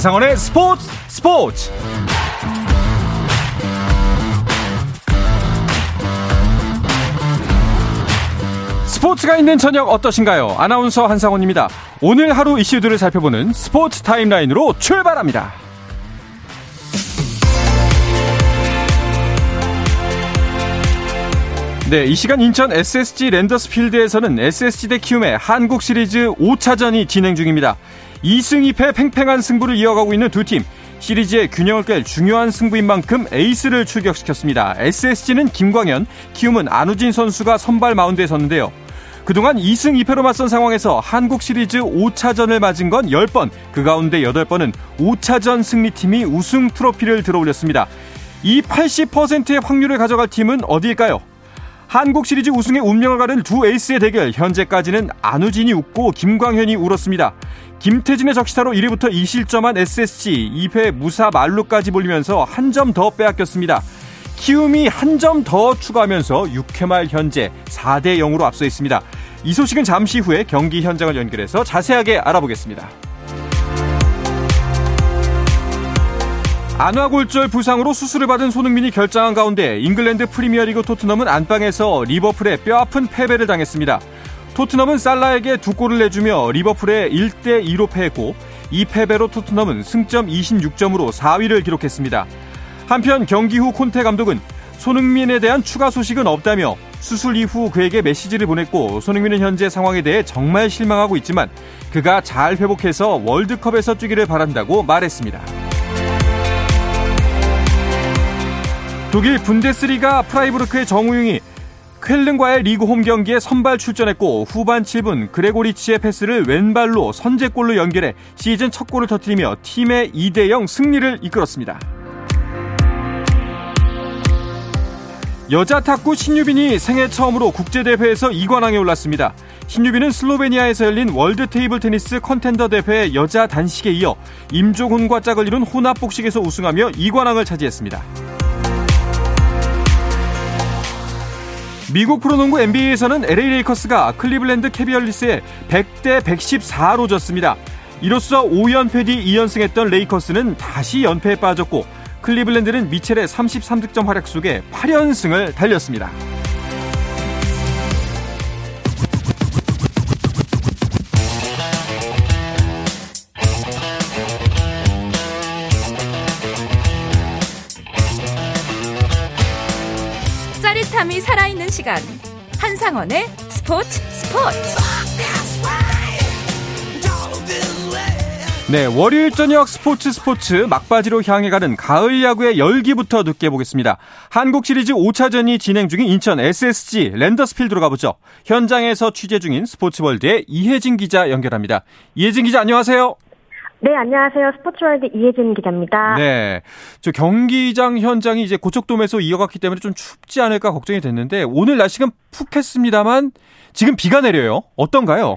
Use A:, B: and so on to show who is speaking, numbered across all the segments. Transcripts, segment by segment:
A: 한상원의 스포츠 스포츠 스포츠가 있는 저녁 어떠신가요? 아나운서 한상원입니다. 오늘 하루 이슈들을 살펴보는 스포츠 타임라인으로 출발합니다. 네, 이 시간 인천 SSG 랜더스 필드에서는 SSG 대 키움의 한국 시리즈 5차전이 진행 중입니다. 2승 2패 팽팽한 승부를 이어가고 있는 두 팀. 시리즈의 균형을 깰 중요한 승부인 만큼 에이스를 출격시켰습니다. SSG는 김광현, 키움은 안우진 선수가 선발 마운드에 섰는데요. 그동안 2승 2패로 맞선 상황에서 한국 시리즈 5차전을 맞은 건 10번, 그 가운데 8번은 5차전 승리팀이 우승 트로피를 들어올렸습니다. 이 80%의 확률을 가져갈 팀은 어디일까요? 한국 시리즈 우승의 운명을 가른 두 에이스의 대결 현재까지는 안우진이 웃고 김광현이 울었습니다. 김태진의 적시타로 1위부터 2실점한 SSG 2패 무사 말루까지 몰리면서 한 점 더 빼앗겼습니다. 키움이 한 점 더 추가하면서 6회 말 현재 4대 0으로 앞서 있습니다. 이 소식은 잠시 후에 경기 현장을 연결해서 자세하게 알아보겠습니다. 안화골절 부상으로 수술을 받은 손흥민이 결장한 가운데 잉글랜드 프리미어리그 토트넘은 안방에서 리버풀에 뼈아픈 패배를 당했습니다. 토트넘은 살라에게 두 골을 내주며 리버풀에 1대2로 패했고 이 패배로 토트넘은 승점 26점으로 4위를 기록했습니다. 한편 경기 후 콘테 감독은 손흥민에 대한 추가 소식은 없다며 수술 이후 그에게 메시지를 보냈고 손흥민은 현재 상황에 대해 정말 실망하고 있지만 그가 잘 회복해서 월드컵에서 뛰기를 바란다고 말했습니다. 독일 분데스리가 프라이부르크의 정우영이 쾰른과의 리그 홈 경기에 선발 출전했고 후반 7분 그레고리치의 패스를 왼발로 선제골로 연결해 시즌 첫 골을 터뜨리며 팀의 2대0 승리를 이끌었습니다. 여자 탁구 신유빈이 생애 처음으로 국제대회에서 2관왕에 올랐습니다. 신유빈은 슬로베니아에서 열린 월드 테이블 테니스 컨텐더 대회 여자 단식에 이어 임종훈과 짝을 이룬 혼합복식에서 우승하며 2관왕을 차지했습니다. 미국 프로농구 NBA에서는 LA 레이커스가 클리블랜드 캐비얼리스에 100대 114로 졌습니다. 이로써 5연패 뒤 2연승했던 레이커스는 다시 연패에 빠졌고 클리블랜드는 미첼의 33득점 활약 속에 8연승을 달렸습니다.
B: 살아있는 시간 한상원의 스포츠 스포츠
A: 네, 월요일 저녁 스포츠 스포츠 막바지로 향해 가는 가을 야구의 열기부터 느껴보겠습니다. 한국 시리즈 5차전이 진행 중인 인천 SSG 랜더스필드로 가보죠. 현장에서 취재 중인 스포츠월드의 이혜진 기자 연결합니다. 이혜진 기자 안녕하세요.
C: 네, 안녕하세요. 스포츠월드 이혜진 기자입니다.
A: 네. 저 경기장 현장이 이제 고척돔에서 이어갔기 때문에 좀 춥지 않을까 걱정이 됐는데 오늘 날씨가 푹했습니다만 지금 비가 내려요. 어떤가요?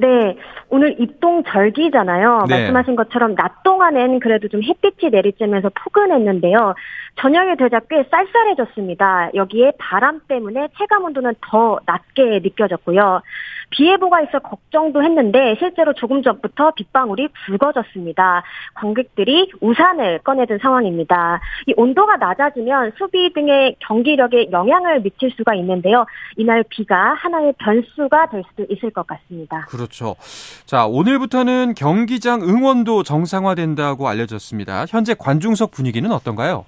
C: 네, 오늘 입동 절기잖아요. 네. 말씀하신 것처럼 낮 동안엔 그래도 좀 햇빛이 내리쬐면서 포근했는데요. 저녁에 되자 꽤 쌀쌀해졌습니다. 여기에 바람 때문에 체감 온도는 더 낮게 느껴졌고요. 비 예보가 있어 걱정도 했는데 실제로 조금 전부터 빗방울이 굵어졌습니다. 관객들이 우산을 꺼내든 상황입니다. 이 온도가 낮아지면 수비 등의 경기력에 영향을 미칠 수가 있는데요. 이날 비가 하나의 변수가 될 수도 있을 것 같습니다.
A: 그렇죠. 자, 오늘부터는 경기장 응원도 정상화된다고 알려졌습니다. 현재 관중석 분위기는 어떤가요?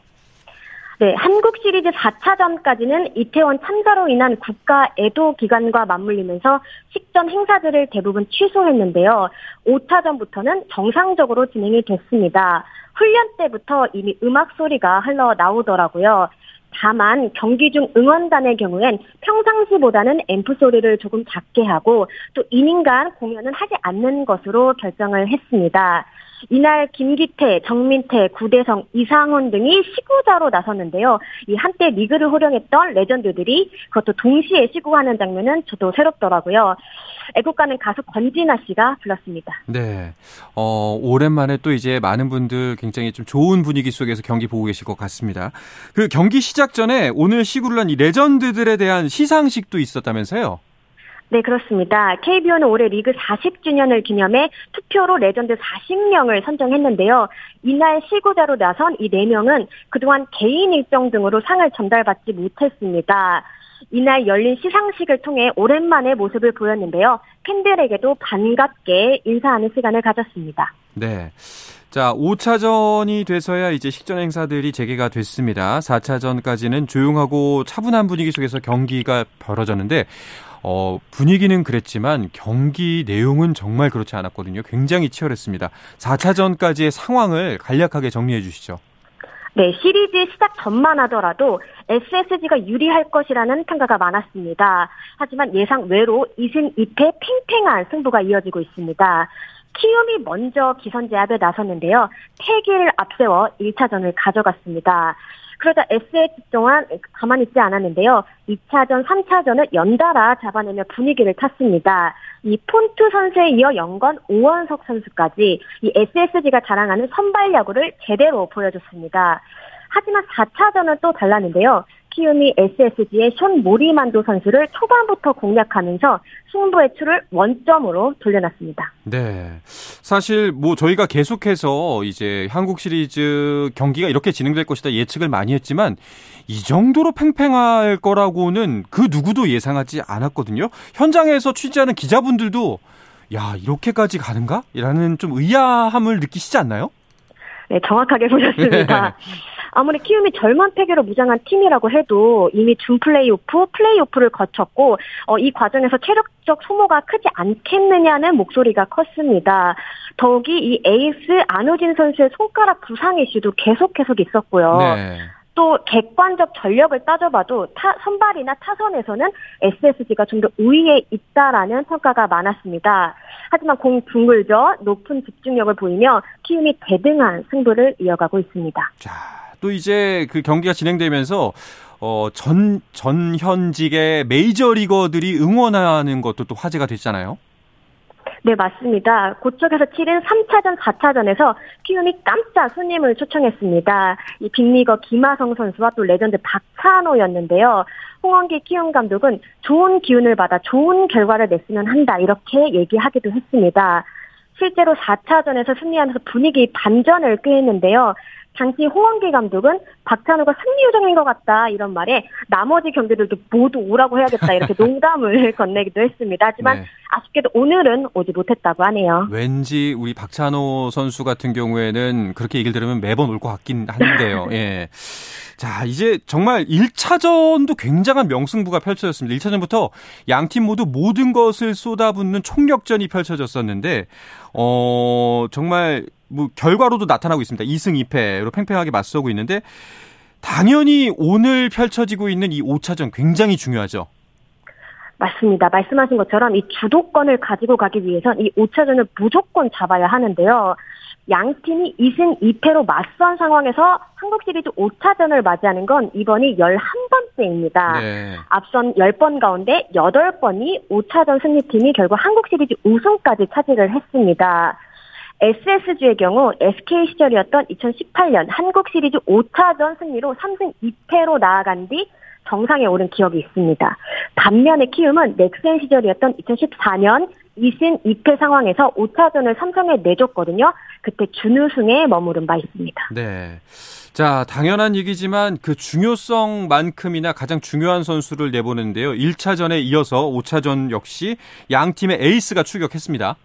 C: 네, 한국 시리즈 4차전까지는 이태원 참사로 인한 국가 애도 기간과 맞물리면서 식전 행사들을 대부분 취소했는데요. 5차전부터는 정상적으로 진행이 됐습니다. 훈련 때부터 이미 음악 소리가 흘러 나오더라고요. 다만 경기 중 응원단의 경우엔 평상시보다는 앰프 소리를 조금 작게 하고 또 이닝간 공연은 하지 않는 것으로 결정을 했습니다. 이날 김기태, 정민태, 구대성, 이상훈 등이 시구자로 나섰는데요. 이 한때 리그를 호령했던 레전드들이 그것도 동시에 시구하는 장면은 저도 새롭더라고요. 애국가는 가수 권진아 씨가 불렀습니다.
A: 네. 어, 오랜만에 또 이제 많은 분들 굉장히 좀 좋은 분위기 속에서 경기 보고 계실 것 같습니다. 그 경기 시작 전에 오늘 시구를 한 이 legend들에 대한 시상식도 있었다면서요?
C: 네, 그렇습니다. KBO는 올해 리그 40주년을 기념해 투표로 레전드 40명을 선정했는데요. 이날 시구자로 나선 이 4명은 그동안 개인 일정 등으로 상을 전달받지 못했습니다. 이날 열린 시상식을 통해 오랜만에 모습을 보였는데요. 팬들에게도 반갑게 인사하는 시간을 가졌습니다.
A: 네. 자, 5차전이 돼서야 이제 식전 행사들이 재개가 됐습니다. 4차전까지는 조용하고 차분한 분위기 속에서 경기가 벌어졌는데 어, 분위기는 그랬지만 경기 내용은 정말 그렇지 않았거든요. 굉장히 치열했습니다. 4차전까지의 상황을 간략하게 정리해 주시죠.
C: 네, 시리즈 시작 전만 하더라도 SSG가 유리할 것이라는 평가가 많았습니다. 하지만 예상 외로 2승 2패 팽팽한 승부가 이어지고 있습니다. 키움이 먼저 기선제압에 나섰는데요. 패기를 앞세워 1차전을 가져갔습니다. 그러자 SH 동안 가만히 있지 않았는데요. 2차전, 3차전을 연달아 잡아내며 분위기를 탔습니다. 이 폰트 선수에 이어 영건 오원석 선수까지 이 SSG가 자랑하는 선발 야구를 제대로 보여줬습니다. 하지만 4차전은 또 달랐는데요. 키움이 SSG의 션 모리만도 선수를 초반부터 공략하면서 승부의 추를 원점으로 돌려놨습니다.
A: 네. 사실 뭐 저희가 계속해서 이제 한국 시리즈 경기가 이렇게 진행될 것이다 예측을 많이 했지만 이 정도로 팽팽할 거라고는 그 누구도 예상하지 않았거든요. 현장에서 취재하는 기자분들도 야, 이렇게까지 가는가? 라는 좀 의아함을 느끼시지 않나요?
C: 네, 정확하게 보셨습니다. 아무리 키움이 젊은 패기로 무장한 팀이라고 해도 이미 준 플레이오프, 플레이오프를 거쳤고 어, 이 과정에서 체력적 소모가 크지 않겠느냐는 목소리가 컸습니다. 더욱이 이 에이스 안호진 선수의 손가락 부상 이슈도 계속해서 있었고요. 네. 또 객관적 전력을 따져봐도 타, 선발이나 타선에서는 SSG가 좀 더 우위에 있다라는 평가가 많았습니다. 하지만 공은 둥글죠 높은 집중력을 보이며 키움이 대등한 승부를 이어가고 있습니다.
A: 자, 또 이제 그 경기가 진행되면서 어, 전, 전 현직의 메이저리거들이 응원하는 것도 또 화제가 됐잖아요.
C: 네, 맞습니다. 고척에서 치른 3차전, 4차전에서 키움이 깜짝 손님을 초청했습니다. 이 빅리거 김하성 선수와 또 레전드 박찬호였는데요. 홍원기 키움 감독은 좋은 기운을 받아 좋은 결과를 냈으면 한다, 이렇게 얘기하기도 했습니다. 실제로 4차전에서 승리하면서 분위기 반전을 꾀했는데요. 당시 홍원기 감독은 박찬호가 승리 요정인 것 같다 이런 말에 나머지 경기들도 모두 오라고 해야겠다 이렇게 농담을 건네기도 했습니다. 하지만 네. 아쉽게도 오늘은 오지 못했다고 하네요.
A: 왠지 우리 박찬호 선수 같은 경우에는 그렇게 얘기를 들으면 매번 올 것 같긴 한데요. 예. 자, 이제 정말 1차전도 굉장한 명승부가 펼쳐졌습니다. 1차전부터 양 팀 모두 모든 것을 쏟아붓는 총력전이 펼쳐졌었는데, 어, 정말 뭐 결과로도 나타나고 있습니다. 2승 2패로 팽팽하게 맞서고 있는데 당연히 오늘 펼쳐지고 있는 이 5차전 굉장히 중요하죠.
C: 맞습니다. 말씀하신 것처럼 이 주도권을 가지고 가기 위해선 이 5차전을 무조건 잡아야 하는데요. 양 팀이 2승 2패로 맞선 상황에서 한국 시리즈 5차전을 맞이하는 건 이번이 11번째입니다. 네. 앞선 10번 가운데 8번이 5차전 승리팀이 결국 한국 시리즈 우승까지 차지를 했습니다. SSG의 경우 SK 시절이었던 2018년 한국 시리즈 5차전 승리로 3승 2패로 나아간 뒤 정상에 오른 기억이 있습니다. 반면에 키움은 넥센 시절이었던 2014년 2승 2패 상황에서 5차전을 삼성에 내줬거든요. 그때 준우승에 머무른 바 있습니다.
A: 네. 자, 당연한 얘기지만 그 중요성만큼이나 가장 중요한 선수를 내보는데요. 1차전에 이어서 5차전 역시 양 팀의 에이스가 출격했습니다.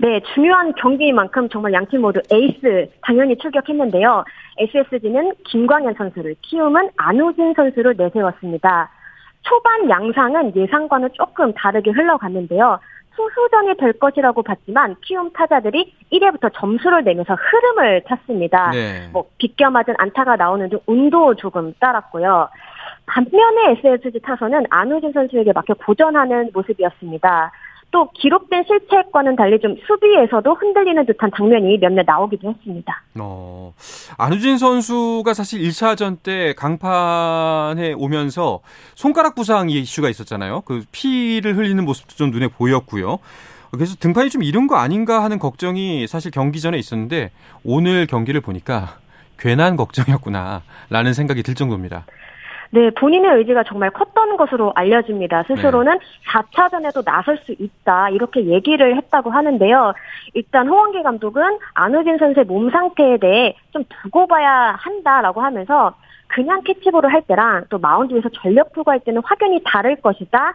C: 네, 중요한 경기만큼 정말 양팀 모두 에이스 당연히 출격했는데요. SSG는 김광현 선수를, 키움은 안우진 선수를 내세웠습니다. 초반 양상은 예상과는 조금 다르게 흘러갔는데요. 투수전이 될 것이라고 봤지만 키움 타자들이 1회부터 점수를 내면서 흐름을 탔습니다. 네. 뭐 비껴 맞은 안타가 나오는 등 운도 조금 따랐고요. 반면에 SSG 타선은 안우진 선수에게 맡겨 고전하는 모습이었습니다. 또 기록된 실책과는 달리 좀 수비에서도 흔들리는 듯한 장면이 몇몇 나오기도 했습니다.
A: 어, 안우진 선수가 사실 1차전 때 강판에 오면서 손가락 부상 이슈가 있었잖아요. 그 피를 흘리는 모습도 좀 눈에 보였고요. 그래서 등판이 좀 이른 거 아닌가 하는 걱정이 사실 경기 전에 있었는데 오늘 경기를 보니까 괜한 걱정이었구나라는 생각이 들 정도입니다.
C: 네, 본인의 의지가 정말 컸던 것으로 알려집니다. 스스로는 네. 4차전에도 나설 수 있다 이렇게 얘기를 했다고 하는데요. 일단 홍원기 감독은 안우진 선수의 몸 상태에 대해 좀 두고 봐야 한다라고 하면서 그냥 캐치볼을 할 때랑 또 마운드 에서 전력 투구할 때는 확연히 다를 것이다.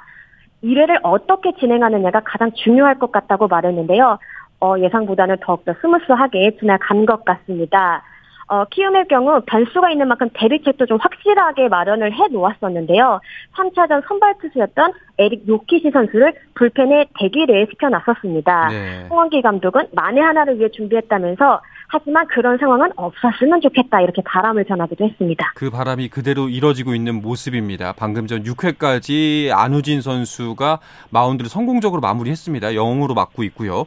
C: 1회를 어떻게 진행하느냐가 가장 중요할 것 같다고 말했는데요. 어, 예상보다는 더욱더 스무스하게 지나간 것 같습니다. 어, 키움의 경우 변수가 있는 만큼 대비책도 좀 확실하게 마련을 해 놓았었는데요. 3차전 선발 투수였던 에릭 요키시 선수를 불펜에 대기를 시켜놨었습니다. 네. 홍원기 감독은 만에 하나를 위해 준비했다면서 하지만 그런 상황은 없었으면 좋겠다 이렇게 바람을 전하기도 했습니다.
A: 그 바람이 그대로 이뤄지고 있는 모습입니다. 방금 전 6회까지 안우진 선수가 마운드를 성공적으로 마무리했습니다. 0으로 맞고 있고요.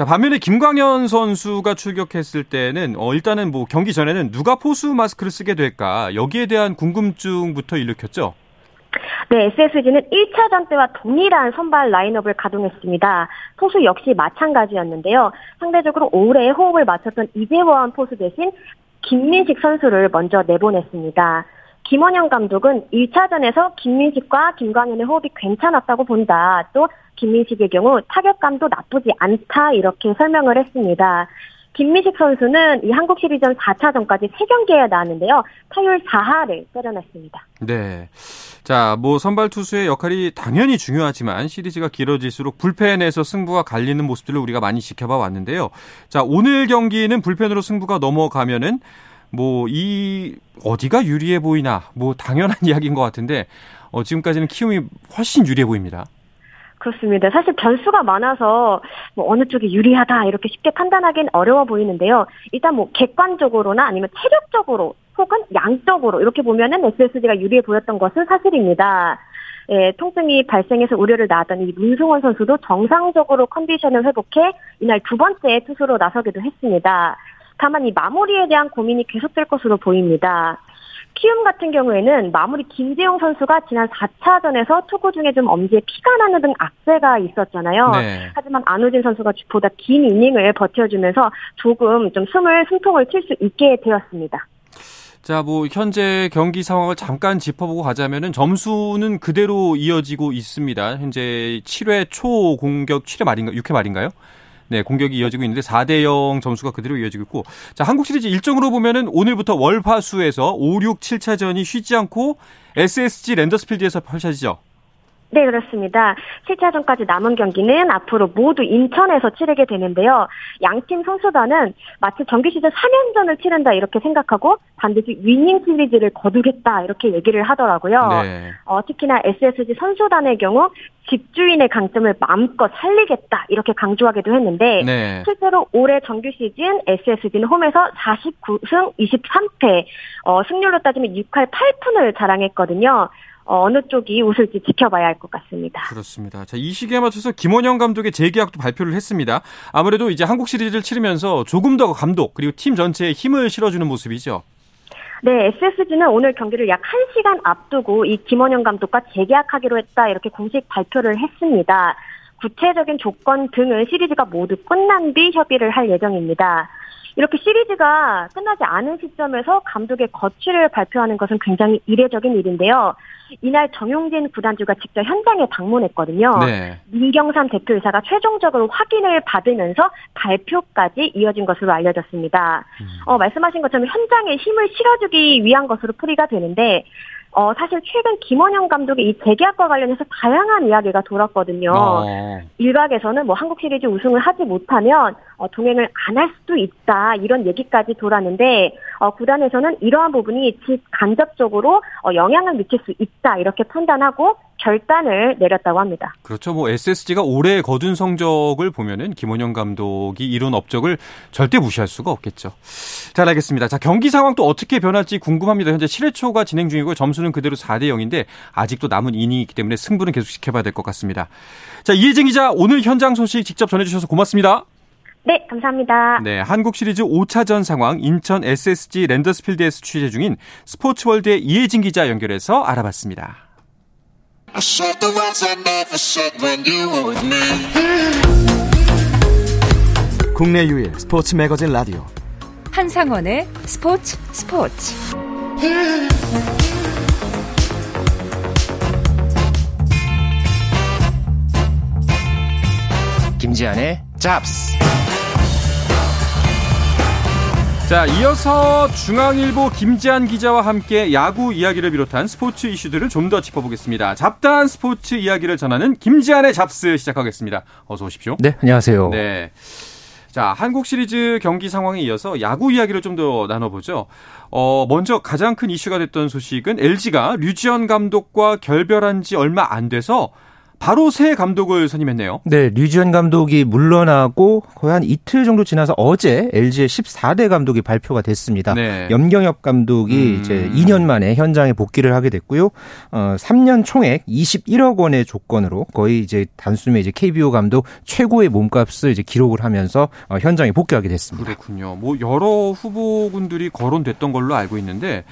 A: 자, 반면에 김광현 선수가 출격했을 때는 어 일단은 뭐 경기 전에는 누가 포수 마스크를 쓰게 될까 여기에 대한 궁금증부터 일으켰죠.
C: 네, SSG는 1차전 때와 동일한 선발 라인업을 가동했습니다. 포수 역시 마찬가지였는데요. 상대적으로 오래 호흡을 맞췄던 이재원 포수 대신 김민식 선수를 먼저 내보냈습니다. 김원영 감독은 1차전에서 김민식과 김광현의 호흡이 괜찮았다고 본다. 또 김민식의 경우 타격감도 나쁘지 않다 이렇게 설명을 했습니다. 김민식 선수는 이 한국 시리즈전 4차전까지 3경기에 나왔는데요. 타율 4하를 때려냈습니다.
A: 네. 자, 뭐 선발 투수의 역할이 당연히 중요하지만 시리즈가 길어질수록 불펜에서 승부가 갈리는 모습들을 우리가 많이 지켜봐 왔는데요. 자, 오늘 경기는 불펜으로 승부가 넘어가면은 뭐 이 어디가 유리해 보이나 뭐 당연한 이야기인 것 같은데 어, 지금까지는 키움이 훨씬 유리해 보입니다.
C: 그렇습니다. 사실 변수가 많아서 뭐 어느 쪽이 유리하다 이렇게 쉽게 판단하기는 어려워 보이는데요. 일단 뭐 객관적으로나 아니면 체력적으로 혹은 양적으로 이렇게 보면은 SSG가 유리해 보였던 것은 사실입니다. 예, 통증이 발생해서 우려를 낳았던 이 문승원 선수도 정상적으로 컨디션을 회복해 이날 두 번째 투수로 나서기도 했습니다. 다만 이 마무리에 대한 고민이 계속될 것으로 보입니다. 키움 같은 경우에는 마무리 김재용 선수가 지난 4차전에서 투구 중에 좀 엄지에 피가 나는 등 악재가 있었잖아요. 네. 하지만 안우진 선수가 보다 긴 이닝을 버텨주면서 조금 좀 숨을 숨통을 칠 수 있게 되었습니다.
A: 자, 뭐 현재 경기 상황을 잠깐 짚어보고 가자면은 점수는 그대로 이어지고 있습니다. 현재 7회 초 공격 7회 말인가 6회 말인가요? 네, 공격이 이어지고 있는데 4대 0 점수가 그대로 이어지고 있고 자, 한국 시리즈 일정으로 보면은 오늘부터 월화수에서 5, 6, 7차전이 쉬지 않고 SSG 랜더스필드에서 펼쳐지죠.
C: 네, 그렇습니다. 7차전까지 남은 경기는 앞으로 모두 인천에서 치르게 되는데요. 양팀 선수단은 마치 정규 시즌 3연전을 치른다 이렇게 생각하고 반드시 위닝 시리즈를 거두겠다 이렇게 얘기를 하더라고요. 네. 어, 특히나 SSG 선수단의 경우 집주인의 강점을 마음껏 살리겠다 이렇게 강조하기도 했는데 네. 실제로 올해 정규 시즌 SSG는 홈에서 49승 23패 어, 승률로 따지면 6할 8푼을 자랑했거든요. 어, 어느 쪽이 웃을지 지켜봐야 할 것 같습니다.
A: 그렇습니다. 자, 이 시기에 맞춰서 김원영 감독의 재계약도 발표를 했습니다. 아무래도 이제 한국 시리즈를 치르면서 조금 더 감독 그리고 팀 전체에 힘을 실어주는 모습이죠.
C: 네, SSG는 오늘 경기를 약 1시간 앞두고 이 김원영 감독과 재계약하기로 했다 이렇게 공식 발표를 했습니다. 구체적인 조건 등을 시리즈가 모두 끝난 뒤 협의를 할 예정입니다. 이렇게 시리즈가 끝나지 않은 시점에서 감독의 거취를 발표하는 것은 굉장히 이례적인 일인데요. 이날 정용진 구단주가 직접 현장에 방문했거든요. 네. 민경삼 대표이사가 최종적으로 확인을 받으면서 발표까지 이어진 것으로 알려졌습니다. 음. 어, 말씀하신 것처럼 현장에 힘을 실어주기 위한 것으로 풀이가 되는데 어, 사실 최근 김원영 감독의 이 재계약과 관련해서 다양한 이야기가 돌았거든요. 어. 일각에서는 뭐 한국 시리즈 우승을 하지 못하면 어, 동행을 안 할 수도 있다 이런 얘기까지 돌았는데 어, 구단에서는 이러한 부분이 간접적으로 어, 영향을 미칠 수 있다 이렇게 판단하고 결단을 내렸다고 합니다.
A: 그렇죠. 뭐 SSG가 올해 거둔 성적을 보면은 김원영 감독이 이룬 업적을 절대 무시할 수가 없겠죠. 잘 알겠습니다. 자, 경기 상황 또 어떻게 변할지 궁금합니다. 현재 7회 초가 진행 중이고 점수는 그대로 4대 0인데 아직도 남은 이닝이 있기 때문에 승부는 계속 지켜봐야 될 것 같습니다. 자, 이혜진 기자 오늘 현장 소식 직접 전해 주셔서 고맙습니다.
C: 네, 감사합니다.
A: 네, 한국 시리즈 5차전 상황 인천 SSG 랜더스필드에서 취재 중인 스포츠월드의 이혜진 기자 연결해서 알아봤습니다.
D: 국내 유일 스포츠 매거진 라디오
B: 한상원의 스포츠 스포츠
E: 김지한의 잡스
A: 자, 이어서 중앙일보 김지한 기자와 함께 야구 이야기를 비롯한 스포츠 이슈들을 좀 더 짚어보겠습니다. 잡다한 스포츠 이야기를 전하는 김지한의 잡스 시작하겠습니다. 어서 오십시오.
E: 네, 안녕하세요.
A: 네. 자, 한국 시리즈 경기 상황에 이어서 야구 이야기를 좀 더 나눠보죠. 어, 먼저 가장 큰 이슈가 됐던 소식은 LG가 류지현 감독과 결별한 지 얼마 안 돼서 바로 새 감독을 선임했네요.
E: 네, 류지현 감독이 물러나고 거의 한 이틀 정도 지나서 어제 LG의 14대 감독이 발표가 됐습니다. 네. 염경엽 감독이 음. 이제 2년 만에 현장에 복귀를 하게 됐고요. 어, 3년 총액 21억 원의 조건으로 거의 이제 단숨에 이제 KBO 감독 최고의 몸값을 이제 기록을 하면서 어, 현장에 복귀하게 됐습니다.
A: 그렇군요. 뭐 여러 후보군들이 거론됐던 걸로 알고 있는데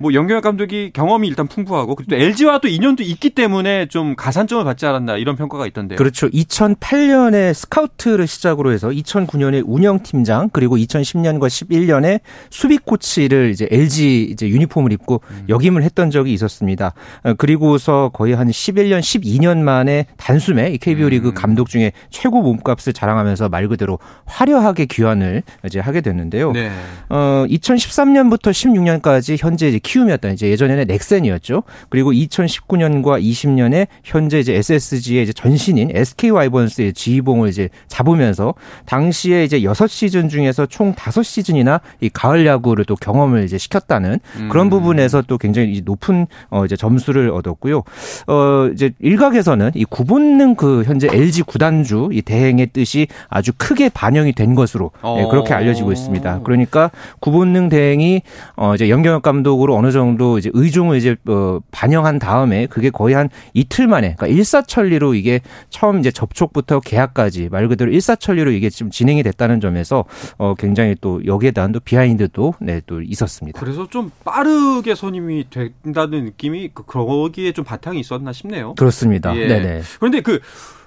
A: 뭐 영경엽 감독이 경험이 일단 풍부하고 그리고 또 LG와 또 인연도 있기 때문에 좀 가산점을 받지 않았나 이런 평가가 있던데요.
E: 그렇죠. 2008년에 스카우트를 시작으로 해서 2009년에 운영팀장 그리고 2010년과 11년에 수비 코치를 이제 LG 이제 유니폼을 입고 음. 역임을 했던 적이 있었습니다. 어, 그리고서 거의 한 11년, 12년 만에 단숨에 KBO 리그 음. 감독 중에 최고 몸값을 자랑하면서 말 그대로 화려하게 귀환을 이제 하게 됐는데요. 네. 어, 2013년부터 16년까지 현재 이제 키움이었던 이제 예전에는 넥센이었죠. 그리고 2019년과 20년에 현재 이제 SSG의 이제 전신인 SK 와이번스의 지휘봉을 이제 잡으면서 당시에 이제 6시즌 중에서 총 5시즌이나 이 가을 야구를 또 경험을 이제 시켰다는 그런 음. 부분에서 또 굉장히 높은 어 이제 점수를 얻었고요. 어 이제 일각에서는 이 구본능 그 현재 LG 구단주 이 대행의 뜻이 아주 크게 반영이 된 것으로 네, 그렇게 알려지고 있습니다. 그러니까 구본능 대행이 어 이제 연경엽 감독으로 어느 정도 이제 의중을 이제 어 반영한 다음에 그게 거의 한 이틀 만에 그러니까 일사천리로 이게 처음 이제 접촉부터 계약까지 말 그대로 일사천리로 이게 지금 진행이 됐다는 점에서 어 굉장히 또 여기에 대한 또 비하인드도 네 또 있었습니다.
A: 그래서 좀 빠르게 선임이 된다는 느낌이 그, 거기에 좀 바탕이 있었나 싶네요.
E: 그렇습니다. 예. 네네.
A: 그런데 그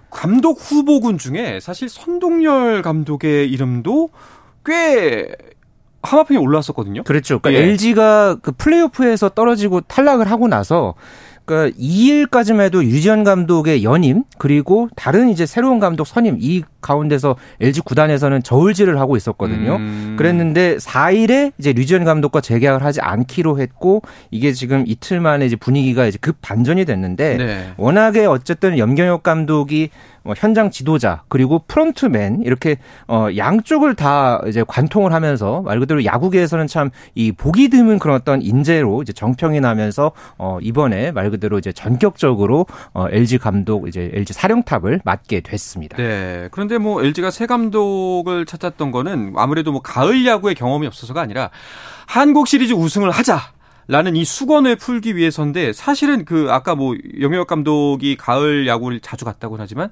A: 감독 후보군 중에 사실 선동열 감독의 이름도 꽤 하마평에 올라왔었거든요.
E: 그렇죠. 그러니까 예. LG가 그 플레이오프에서 떨어지고 탈락을 하고 나서 그러니까 2일까지만 해도 유지현 감독의 연임 그리고 다른 이제 새로운 감독 선임 이 가운데서 LG 구단에서는 저울질을 하고 있었거든요. 음. 그랬는데 4일에 이제 류지현 감독과 재계약을 하지 않기로 했고 이게 지금 이틀 만에 이제 분위기가 이제 급 반전이 됐는데 네. 워낙에 어쨌든 염경엽 감독이 뭐 현장 지도자 그리고 프론트맨 이렇게 어 양쪽을 다 이제 관통을 하면서 말 그대로 야구계에서는 참 이 보기 드문 그런 어떤 인재로 이제 정평이 나면서 어 이번에 말 그대로 이제 전격적으로 어 LG 감독 이제 LG 사령탑을 맡게 됐습니다.
A: 네. 그런데 뭐 LG가 새 감독을 찾았던 거는 아무래도 뭐 가을 야구의 경험이 없어서가 아니라 한국 시리즈 우승을 하자. 라는 이 수건을 풀기 위해서인데 사실은 그 아까 뭐 영역 감독이 가을 야구를 자주 갔다고 하지만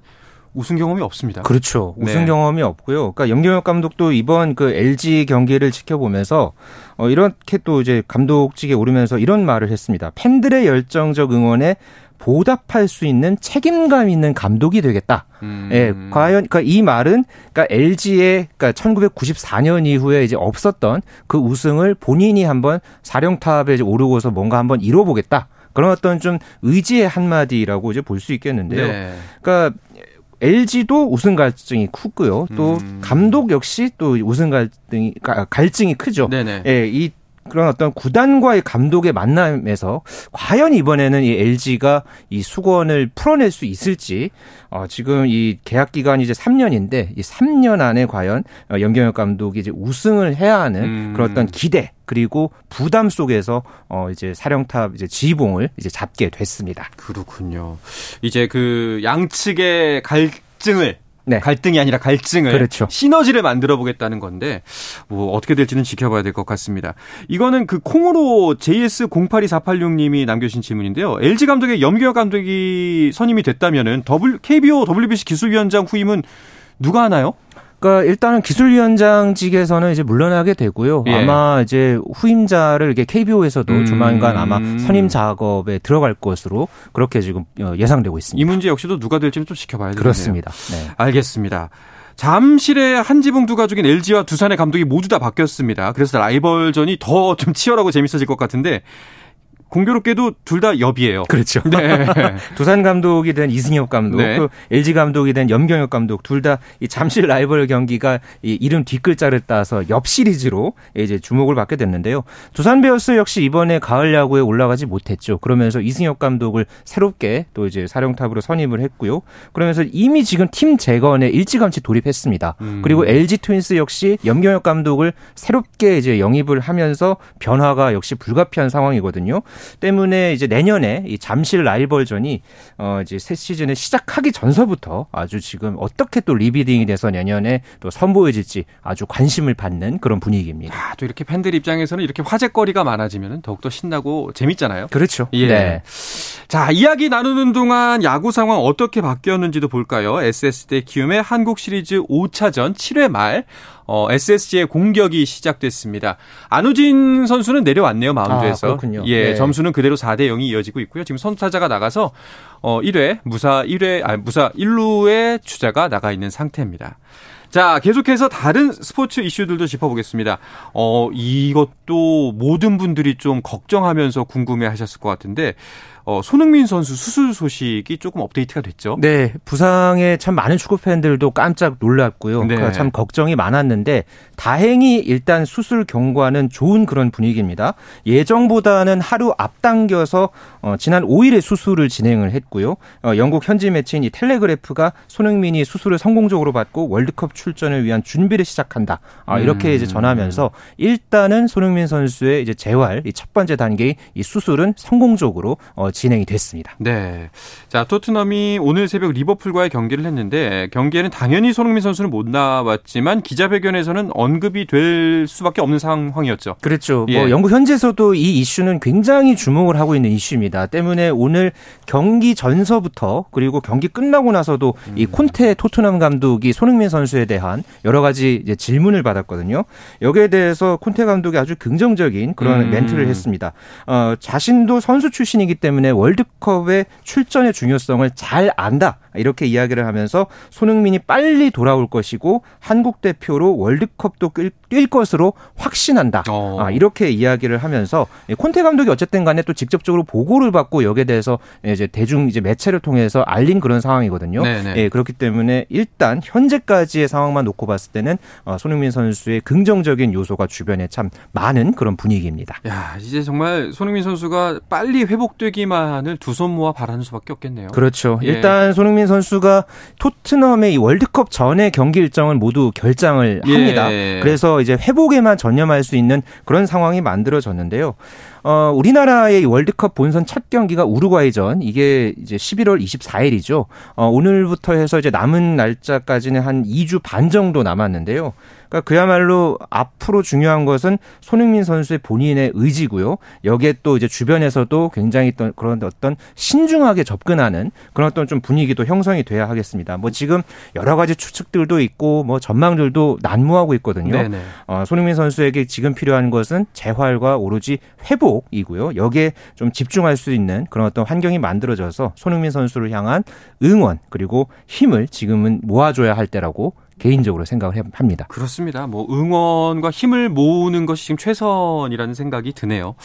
A: 우승 경험이 없습니다.
E: 그렇죠. 네. 우승 경험이 없고요. 그러니까 염경엽 감독도 이번 그 LG 경기를 지켜보면서 어 이렇게 또 이제 감독직에 오르면서 이런 말을 했습니다. 팬들의 열정적 응원에 보답할 수 있는 책임감 있는 감독이 되겠다. 음. 예, 과연 그러니까 이 말은 그러니까 LG의 그러니까 1994년 이후에 이제 없었던 그 우승을 본인이 한번 사령탑에 오르고서 뭔가 한번 이뤄보겠다. 그런 어떤 좀 의지의 한마디라고 이제 볼 수 있겠는데요. 네. 그러니까 LG도 우승 갈증이 크고요. 또 음. 감독 역시 또 우승 갈등이 갈증이 크죠. 네네. 예, 이 그런 어떤 구단과의 감독의 만남에서 과연 이번에는 이 LG가 이 수건을 풀어낼 수 있을지 어, 지금 이 계약 기간이 이제 3년인데 이 3년 안에 과연 어, 염경엽 감독이 이제 우승을 해야 하는 음. 그런 어떤 기대 그리고 부담 속에서 어 이제 사령탑 이제 지봉을 이제 잡게 됐습니다.
A: 그렇군요. 이제 그 양측의 갈증을 네. 갈등이 아니라 갈증을 그렇죠. 시너지를 만들어 보겠다는 건데 뭐 어떻게 될지는 지켜봐야 될 것 같습니다. 이거는 그 콩으로 JS082486님이 남겨주신 질문인데요. LG 감독의 염기혁 감독이 선임이 됐다면은 더블 KBO WBC 기술위원장 후임은 누가 하나요?
E: 그러니까 일단은 기술위원장직에서는 이제 물러나게 되고요. 예. 아마 이제 후임자를 이렇게 KBO에서도 음. 조만간 아마 선임 작업에 들어갈 것으로 그렇게 지금 어, 예상되고 있습니다.
A: 이 문제 역시도 누가 될지는 좀 지켜봐야 되겠네요.
E: 그렇습니다. 네.
A: 알겠습니다. 잠실의 한 지붕 두 가족인 LG와 두산의 감독이 모두 다 바뀌었습니다. 그래서 라이벌전이 더 좀 치열하고 재밌어질 것 같은데 공교롭게도 둘 다 여비예요.
E: 그렇죠.
A: 네.
E: 두산 감독이 된 이승엽 감독,
A: 네.
E: 또 LG 감독이 된 염경엽 감독 둘 다 이 잠실 라이벌 경기가 이 이름 뒷글자를 따서 옆 시리즈로 이제 주목을 받게 됐는데요. 두산 베어스 역시 이번에 가을 야구에 올라가지 못했죠. 그러면서 이승엽 감독을 새롭게 또 이제 사령탑으로 선임을 했고요. 그러면서 이미 지금 팀 재건에 일찌감치 돌입했습니다.
A: 음.
E: 그리고 LG 트윈스 역시 염경엽 감독을 새롭게 이제 영입을 하면서 변화가 역시 불가피한 상황이거든요. 때문에 이제 내년에 이 잠실 라이벌전이 어 이제 새 시즌을 시작하기 전서부터 아주 지금 어떻게 또 rebuilding이 돼서 내년에 또 선보여질지 아주 관심을 받는 그런 분위기입니다.
A: 아, 또 이렇게 팬들 입장에서는 이렇게 화제거리가 많아지면 더욱더 신나고 재밌잖아요.
E: 그렇죠.
A: 예.
E: 네.
A: 자, 이야기 나누는 동안 야구 상황 어떻게 바뀌었는지도 볼까요? SS대 키움의 한국 시리즈 5차전 7회 말 어, SSG의 공격이 시작됐습니다. 안우진 선수는 내려왔네요, 마운드에서.
E: 아, 그렇군요.
A: 예,
E: 네.
A: 점수는 그대로 4대 0이 이어지고 있고요. 지금 선타자가 나가서 어, 1회 무사 1회 아 무사 1루에 주자가 나가 있는 상태입니다. 자, 계속해서 다른 스포츠 이슈들도 짚어보겠습니다. 어, 이것도 모든 분들이 좀 걱정하면서 궁금해 하셨을 것 같은데, 어, 손흥민 선수 수술 소식이 조금 업데이트가 됐죠.
E: 네, 부상에 참 많은 축구 팬들도 깜짝 놀랐고요.
A: 네.
E: 그참 걱정이 많았는데 다행히 일단 수술 경과는 좋은 그런 분위기입니다. 예정보다는 하루 앞당겨서 어, 지난 5일에 수술을 진행을 했고요. 어, 영국 현지 매체인 이 텔레그래프가 손흥민이 수술을 성공적으로 받고 월드컵 출전을 위한 준비를 시작한다. 아, 이렇게
A: 음.
E: 이제 전하면서 일단은 손흥민 선수의 이제 재활 이첫 번째 단계의 이 수술은 성공적으로 어, 진행이 됐습니다.
A: 네. 자, 토트넘이 오늘 새벽 리버풀과의 경기를 했는데 경기에는 당연히 손흥민 선수는 못 나왔지만 기자회견에서는 언급이 될 수밖에 없는 상황이었죠.
E: 그렇죠.
A: 예.
E: 뭐 영국 현지에서도 이 이슈는 굉장히 주목을 하고 있는 이슈입니다. 때문에 오늘 경기 전서부터 그리고 경기 끝나고 나서도 이
A: 음.
E: 콘테 토트넘 감독이 손흥민 선수에 대한 여러 가지 질문을 받았거든요. 여기에 대해서 콘테 감독이 아주 긍정적인 그런
A: 음.
E: 멘트를 했습니다. 어, 자신도 선수 출신이기 때문에 월드컵의 출전의 중요성을 잘 안다. 이렇게 이야기를 하면서 손흥민이 빨리 돌아올 것이고 한국 대표로 월드컵도 뛸, 뛸 것으로 확신한다.
A: 어.
E: 아, 이렇게 이야기를 하면서 예, 콘테 감독이 어쨌든 간에 또 직접적으로 보고를 받고 여기에 대해서 이제 대중 이제 매체를 통해서 알린 그런 상황이거든요.
A: 네네.
E: 예, 그렇기 때문에 일단 현재까지의 상황만 놓고 봤을 때는 어, 손흥민 선수의 긍정적인 요소가 주변에 참 많은 그런 분위기입니다.
A: 야, 이제 정말 손흥민 선수가 빨리 회복되기만을 두 손 모아 바라는 수밖에 없겠네요.
E: 그렇죠.
A: 예.
E: 일단 손흥민 선수가 토트넘의 이 월드컵 전의 경기 일정을 모두 결장을
A: 예.
E: 합니다. 그래서 이제 회복에만 전념할 수 있는 그런 상황이 만들어졌는데요. 어, 우리나라의 이 월드컵 본선 첫 경기가 우루과이전 이게 이제 11월 24일이죠. 어, 오늘부터 해서 이제 남은 날짜까지는 한 2주 반 정도 남았는데요. 그러니까 그야말로 앞으로 중요한 것은 손흥민 선수의 본인의 의지고요. 여기에 또 이제 주변에서도 굉장히 또 그런 어떤 신중하게 접근하는 그런 어떤 좀 분위기도 형성이 돼야 하겠습니다. 뭐 지금 여러 가지 추측들도 있고 뭐 전망들도 난무하고 있거든요.
A: 네네.
E: 어, 손흥민 선수에게 지금 필요한 것은 재활과 오로지 회복이고요. 여기에 좀 집중할 수 있는 그런 어떤 환경이 만들어져서 손흥민 선수를 향한 응원 그리고 힘을 지금은 모아줘야 할 때라고 개인적으로 생각을 해- 합니다.
A: 그렇습니다. 뭐 응원과 힘을 모으는 것이 지금 최선이라는 생각이 드네요.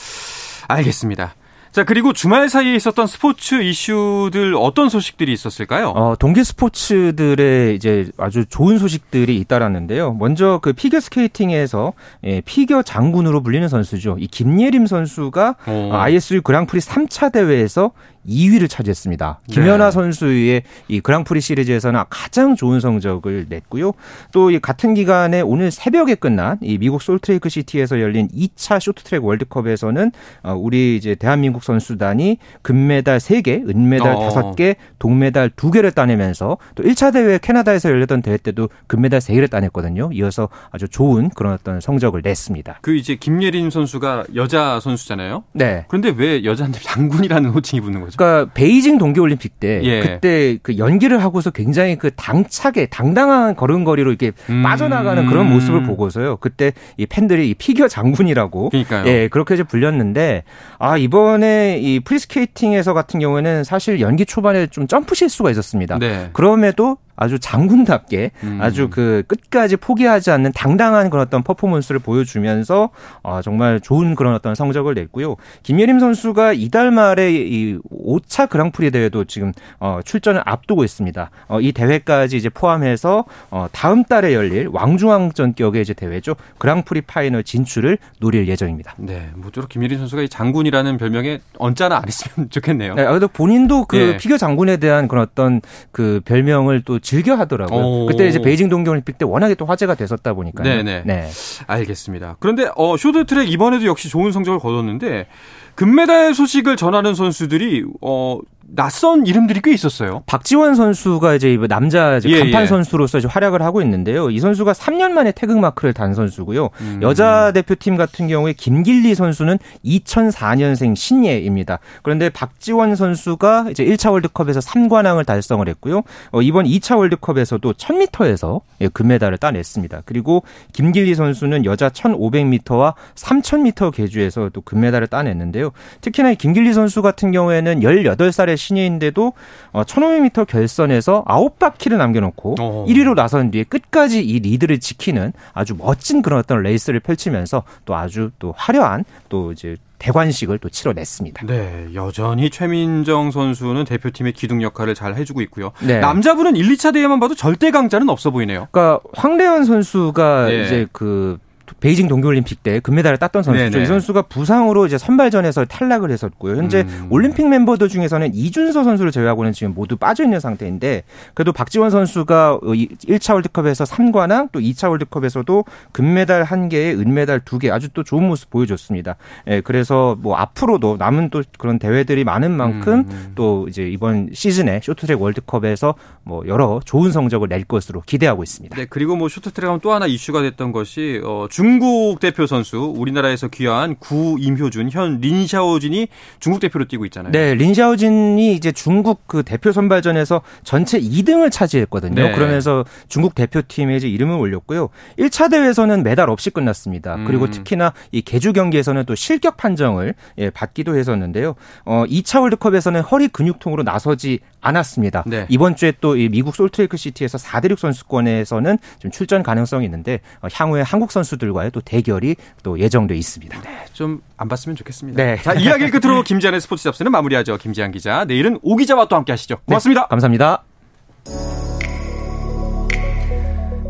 A: 알겠습니다. 자, 그리고 주말 사이에 있었던 스포츠 이슈들 어떤 소식들이 있었을까요?
E: 어, 동계 스포츠들의 이제 아주 좋은 소식들이 잇따랐는데요. 먼저 그 피겨 스케이팅에서 예, 피겨 장군으로 불리는 선수죠. 이 김예림 선수가
A: 어.
E: 어, ISU 그랑프리 3차 대회에서 2위를 차지했습니다. 김연아
A: 네.
E: 선수의 이 그랑프리 시리즈에서는 가장 좋은 성적을 냈고요. 또이 같은 기간에 오늘 새벽에 끝난 이 미국 솔트레이크 시티에서 열린 2차 쇼트트랙 월드컵에서는 어, 우리 이제 대한민국 선수단이 금메달 3개, 은메달
A: 어.
E: 5개, 동메달 2개를 따내면서 또 1차 대회 캐나다에서 열렸던 대회 때도 금메달 3개를 따냈거든요. 이어서 아주 좋은 그런 어떤 성적을 냈습니다.
A: 그 이제 김예린 선수가 여자 선수잖아요.
E: 네.
A: 그런데 왜 여자한테 장군이라는 호칭이 붙는 거죠?
E: 그러니까 베이징 동계올림픽 때
A: 예.
E: 그때 그 연기를 하고서 굉장히 그 당차게 당당한 걸음걸이로 이렇게
A: 음.
E: 빠져나가는 그런 모습을 보고서요. 그때 이 팬들이 이 피겨 장군이라고
A: 그러니까요.
E: 예 그렇게 이제 불렸는데 아 이번에 이 프리스케이팅에서 같은 경우에는 사실 연기 초반에 좀 점프 실수가 있었습니다.
A: 네.
E: 그럼에도 아주 장군답게 음. 아주 그 끝까지 포기하지 않는 당당한 그런 어떤 퍼포먼스를 보여주면서 어, 정말 좋은 그런 어떤 성적을 냈고요. 김예림 선수가 이달 말에 이 5차 그랑프리 대회도 지금 어, 출전을 앞두고 있습니다. 어, 이 대회까지 이제 포함해서 어, 다음 달에 열릴 왕중왕전격의 이제 대회죠. 그랑프리 파이널 진출을 노릴 예정입니다.
A: 네, 모쪼록 김예림 선수가 이 장군이라는 별명에 언짢아 안 했으면 좋겠네요.
E: 네, 그래도 본인도 그 네. 피겨 장군에 대한 그런 어떤 그 별명을 또 즐겨 하더라고요. 오. 그때 이제 베이징 동계올림픽 때 워낙에 또 화제가 됐었다 보니까.
A: 네네. 네. 알겠습니다. 그런데 어, 쇼트트랙 이번에도 역시 좋은 성적을 거뒀는데 금메달 소식을 전하는 선수들이 어 낯선 이름들이 꽤 있었어요.
E: 박지원 선수가 이제 남자 이제 예, 간판 예. 선수로서 이제 활약을 하고 있는데요. 이 선수가 3년 만에 태극 마크를 단 선수고요. 음. 여자 대표팀 같은 경우에 김길리 선수는 2004년생 신예입니다. 그런데 박지원 선수가 이제 1차 월드컵에서 3관왕을 달성을 했고요. 어, 이번 2차 월드컵에서도 1000m에서 예, 금메달을 따냈습니다. 그리고 김길리 선수는 여자 1500m와 3000m 계주에서 또 금메달을 따냈는데요. 특히나 김길리 선수 같은 경우에는 18살 의 신예인데도 1500m 어, 결선에서 9바퀴를 남겨놓고 어. 1위로 나선 뒤에 끝까지 이 리드를 지키는 아주 멋진 그런 어떤 레이스를 펼치면서 또 아주 또 화려한 또 이제 대관식을 또 치러냈습니다.
A: 네, 여전히 최민정 선수는 대표팀의 기둥 역할을 잘 해주고 있고요. 네. 남자분은 1, 2차 대회만 봐도 절대 강자는 없어 보이네요.
E: 그러니까 황대현 선수가 네. 이제 그 베이징 동계올림픽 때 금메달을 땄던 선수죠. 네네. 이 선수가 부상으로 이제 선발전에서 탈락을 했었고요. 현재 음. 올림픽 멤버들 중에서는 이준서 선수를 제외하고는 지금 모두 빠져 있는 상태인데 그래도 박지원 선수가 1차 월드컵에서 3관왕 또 2차 월드컵에서도 금메달 1개에 은메달 2개 아주 또 좋은 모습 보여줬습니다. 예, 그래서 뭐 앞으로도 남은 또 그런 대회들이 많은 만큼 음. 또 이제 이번 시즌에 쇼트트랙 월드컵에서 뭐 여러 좋은 성적을 낼 것으로 기대하고 있습니다.
A: 네, 그리고 뭐 쇼트트랙 하면 또 하나 이슈가 됐던 것이 어, 중국 대표 선수 우리나라에서 귀화한 구 임효준 현 린샤오진이 중국 대표로 뛰고 있잖아요.
E: 네, 린샤오진이 이제 중국 그 대표 선발전에서 전체 2등을 차지했거든요. 네. 그러면서 중국 대표팀에 이제 이름을 올렸고요. 1차 대회에서는 메달 없이 끝났습니다. 음. 그리고 특히나 이 개주 경기에서는 또 실격 판정을 예, 받기도 했었는데요. 어, 2차 월드컵에서는 허리 근육통으로 나서지 않았습니다. 네. 이번 주에 또 미국 솔트레이크 시티에서 4대륙 선수권에서는 좀 출전 가능성이 있는데 어, 향후에 한국 선수 들과의 또 대결이 또 예정돼 있습니다.
A: 네, 좀 안 봤으면 좋겠습니다. 네. 자, 이야기를 끝으로 김지한의 스포츠 잡스는 마무리하죠. 김지한 기자. 내일은 오 기자와 또 함께 하시죠. 고맙습니다. 네,
E: 감사합니다.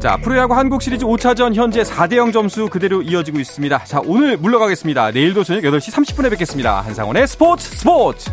A: 자, 프로야구 한국 시리즈 5차전 현재 4대0 점수 그대로 이어지고 있습니다. 자, 오늘 물러가겠습니다. 내일도 저녁 8시 30분에 뵙겠습니다. 한상원의 스포츠 스포츠!